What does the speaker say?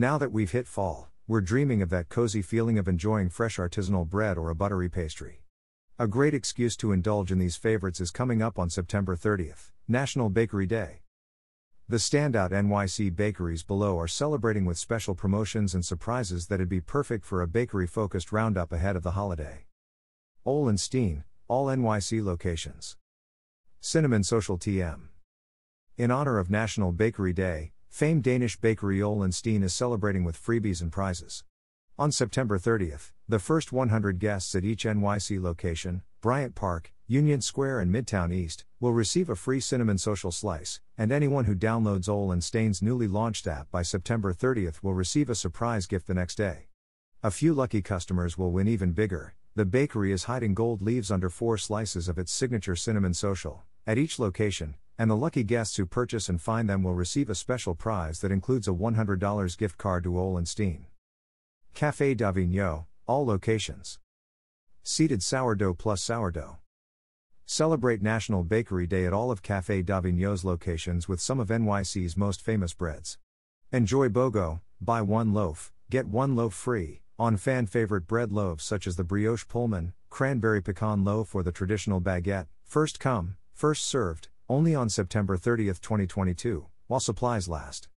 Now that we've hit fall, we're dreaming of that cozy feeling of enjoying fresh artisanal bread or a buttery pastry. A great excuse to indulge in these favorites is coming up on September 30th, National Bakery Day. The standout NYC bakeries below are celebrating with special promotions and surprises that'd be perfect for a bakery focused roundup ahead of the holiday. Ole and Steen, all NYC locations. Cinnamon Social TM. In honor of National Bakery Day, famed Danish bakery Ole Steen is celebrating with freebies and prizes. On September 30th, the first 100 guests at each NYC location, Bryant Park, Union Square, and Midtown East, will receive a free cinnamon social slice, and anyone who downloads Ole newly launched app by September 30th will receive a surprise gift the next day. A few lucky customers will win even bigger. The bakery is hiding gold leaves under four slices of its signature cinnamon social at each location, and the lucky guests who purchase and find them will receive a special prize that includes a $100 gift card to Ole and Steen. Café d'Avignon, all locations. Seeded sourdough plus sourdough. Celebrate National Bakery Day at all of Café d'Avignon's locations with some of NYC's most famous breads. Enjoy BOGO, buy one loaf, get one loaf free, on fan favorite bread loaves such as the brioche Pullman, cranberry pecan loaf, or the traditional baguette, first come, first served, only on September 30, 2022, while supplies last.